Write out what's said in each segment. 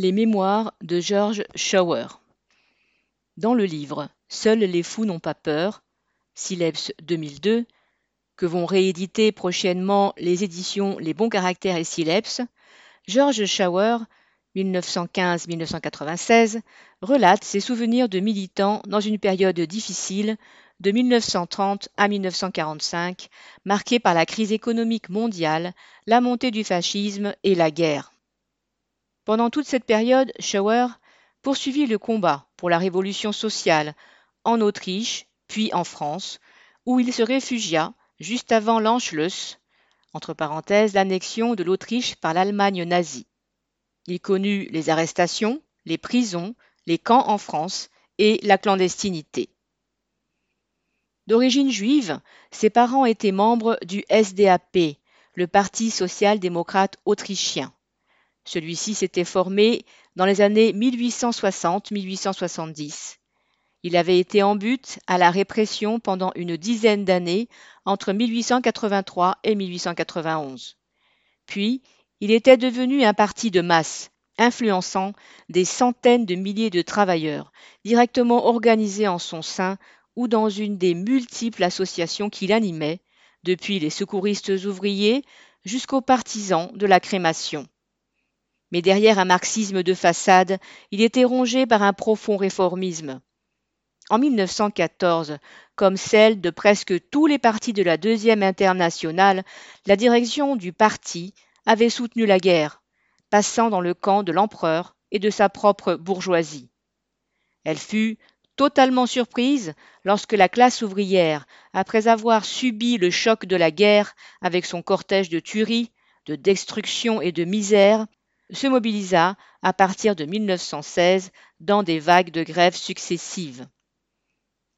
Les mémoires de George Schauer. Dans le livre Seuls les fous n'ont pas peur, Sileps 2002, que vont rééditer prochainement les éditions Les Bons Caractères et Sileps, George Schauer, 1915-1996, relate ses souvenirs de militant dans une période difficile de 1930 à 1945, marquée par la crise économique mondiale, la montée du fascisme et la guerre. Pendant toute cette période, Schauer poursuivit le combat pour la révolution sociale en Autriche, puis en France, où il se réfugia juste avant l'Anschluss, entre parenthèses l'annexion de l'Autriche par l'Allemagne nazie. Il connut les arrestations, les prisons, les camps en France et la clandestinité. D'origine juive, ses parents étaient membres du SDAP, le Parti social-démocrate autrichien. Celui-ci s'était formé dans les années 1860-1870. Il avait été en but à la répression pendant une dizaine d'années entre 1883 et 1891. Puis, il était devenu un parti de masse, influençant des centaines de milliers de travailleurs, directement organisés en son sein ou dans une des multiples associations qu'il animait, depuis les secouristes ouvriers jusqu'aux partisans de la crémation. Mais derrière un marxisme de façade, il était rongé par un profond réformisme. En 1914, comme celle de presque tous les partis de la Deuxième Internationale, la direction du parti avait soutenu la guerre, passant dans le camp de l'empereur et de sa propre bourgeoisie. Elle fut totalement surprise lorsque la classe ouvrière, après avoir subi le choc de la guerre avec son cortège de tueries, de destruction et de misère, se mobilisa à partir de 1916 dans des vagues de grèves successives.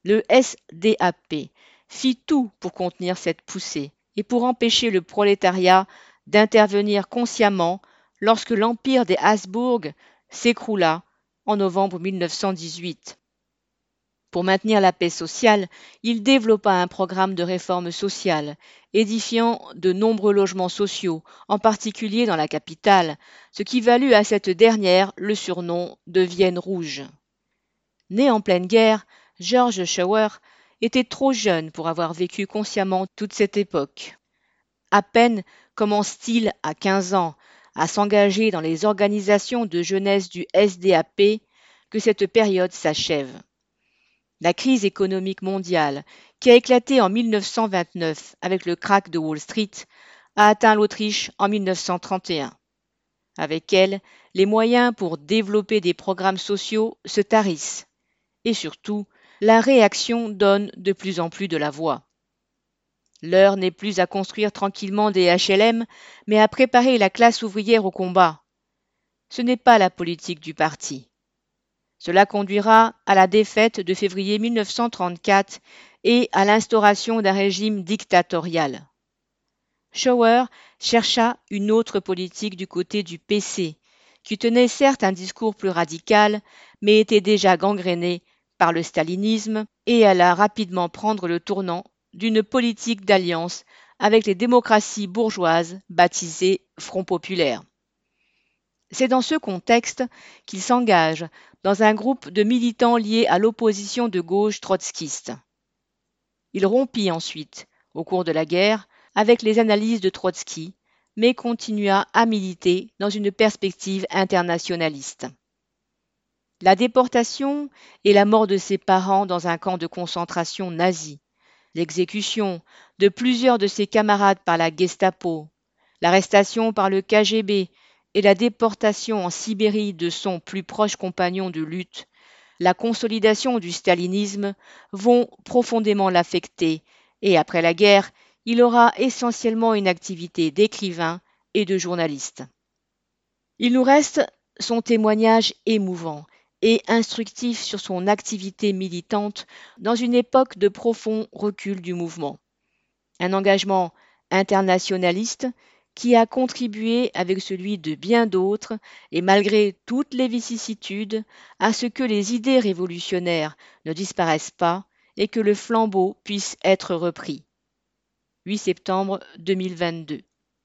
Le SDAP fit tout pour contenir cette poussée et pour empêcher le prolétariat d'intervenir consciemment lorsque l'empire des Habsbourg s'écroula en novembre 1918. Pour maintenir la paix sociale, il développa un programme de réforme sociale, édifiant de nombreux logements sociaux, en particulier dans la capitale, ce qui valut à cette dernière le surnom de Vienne rouge. Né en pleine guerre, George Schauer était trop jeune pour avoir vécu consciemment toute cette époque. À peine commence-t-il à 15 ans à s'engager dans les organisations de jeunesse du SDAP que cette période s'achève. La crise économique mondiale, qui a éclaté en 1929 avec le krach de Wall Street, a atteint l'Autriche en 1931. Avec elle, les moyens pour développer des programmes sociaux se tarissent. Et surtout, la réaction donne de plus en plus de la voix. L'heure n'est plus à construire tranquillement des HLM, mais à préparer la classe ouvrière au combat. Ce n'est pas la politique du parti. Cela conduira à la défaite de février 1934 et à l'instauration d'un régime dictatorial. Schauer chercha une autre politique du côté du PC, qui tenait certes un discours plus radical, mais était déjà gangréné par le stalinisme et alla rapidement prendre le tournant d'une politique d'alliance avec les démocraties bourgeoises baptisées Front populaire. C'est dans ce contexte qu'il s'engage dans un groupe de militants liés à l'opposition de gauche trotskiste. Il rompit ensuite, au cours de la guerre, avec les analyses de Trotsky, mais continua à militer dans une perspective internationaliste. La déportation et la mort de ses parents dans un camp de concentration nazi, l'exécution de plusieurs de ses camarades par la Gestapo, l'arrestation par le KGB et la déportation en Sibérie de son plus proche compagnon de lutte, la consolidation du stalinisme vont profondément l'affecter et après la guerre, il aura essentiellement une activité d'écrivain et de journaliste. Il nous reste son témoignage émouvant et instructif sur son activité militante dans une époque de profond recul du mouvement. Un engagement internationaliste qui a contribué avec celui de bien d'autres, et malgré toutes les vicissitudes, à ce que les idées révolutionnaires ne disparaissent pas et que le flambeau puisse être repris. 8 septembre 2022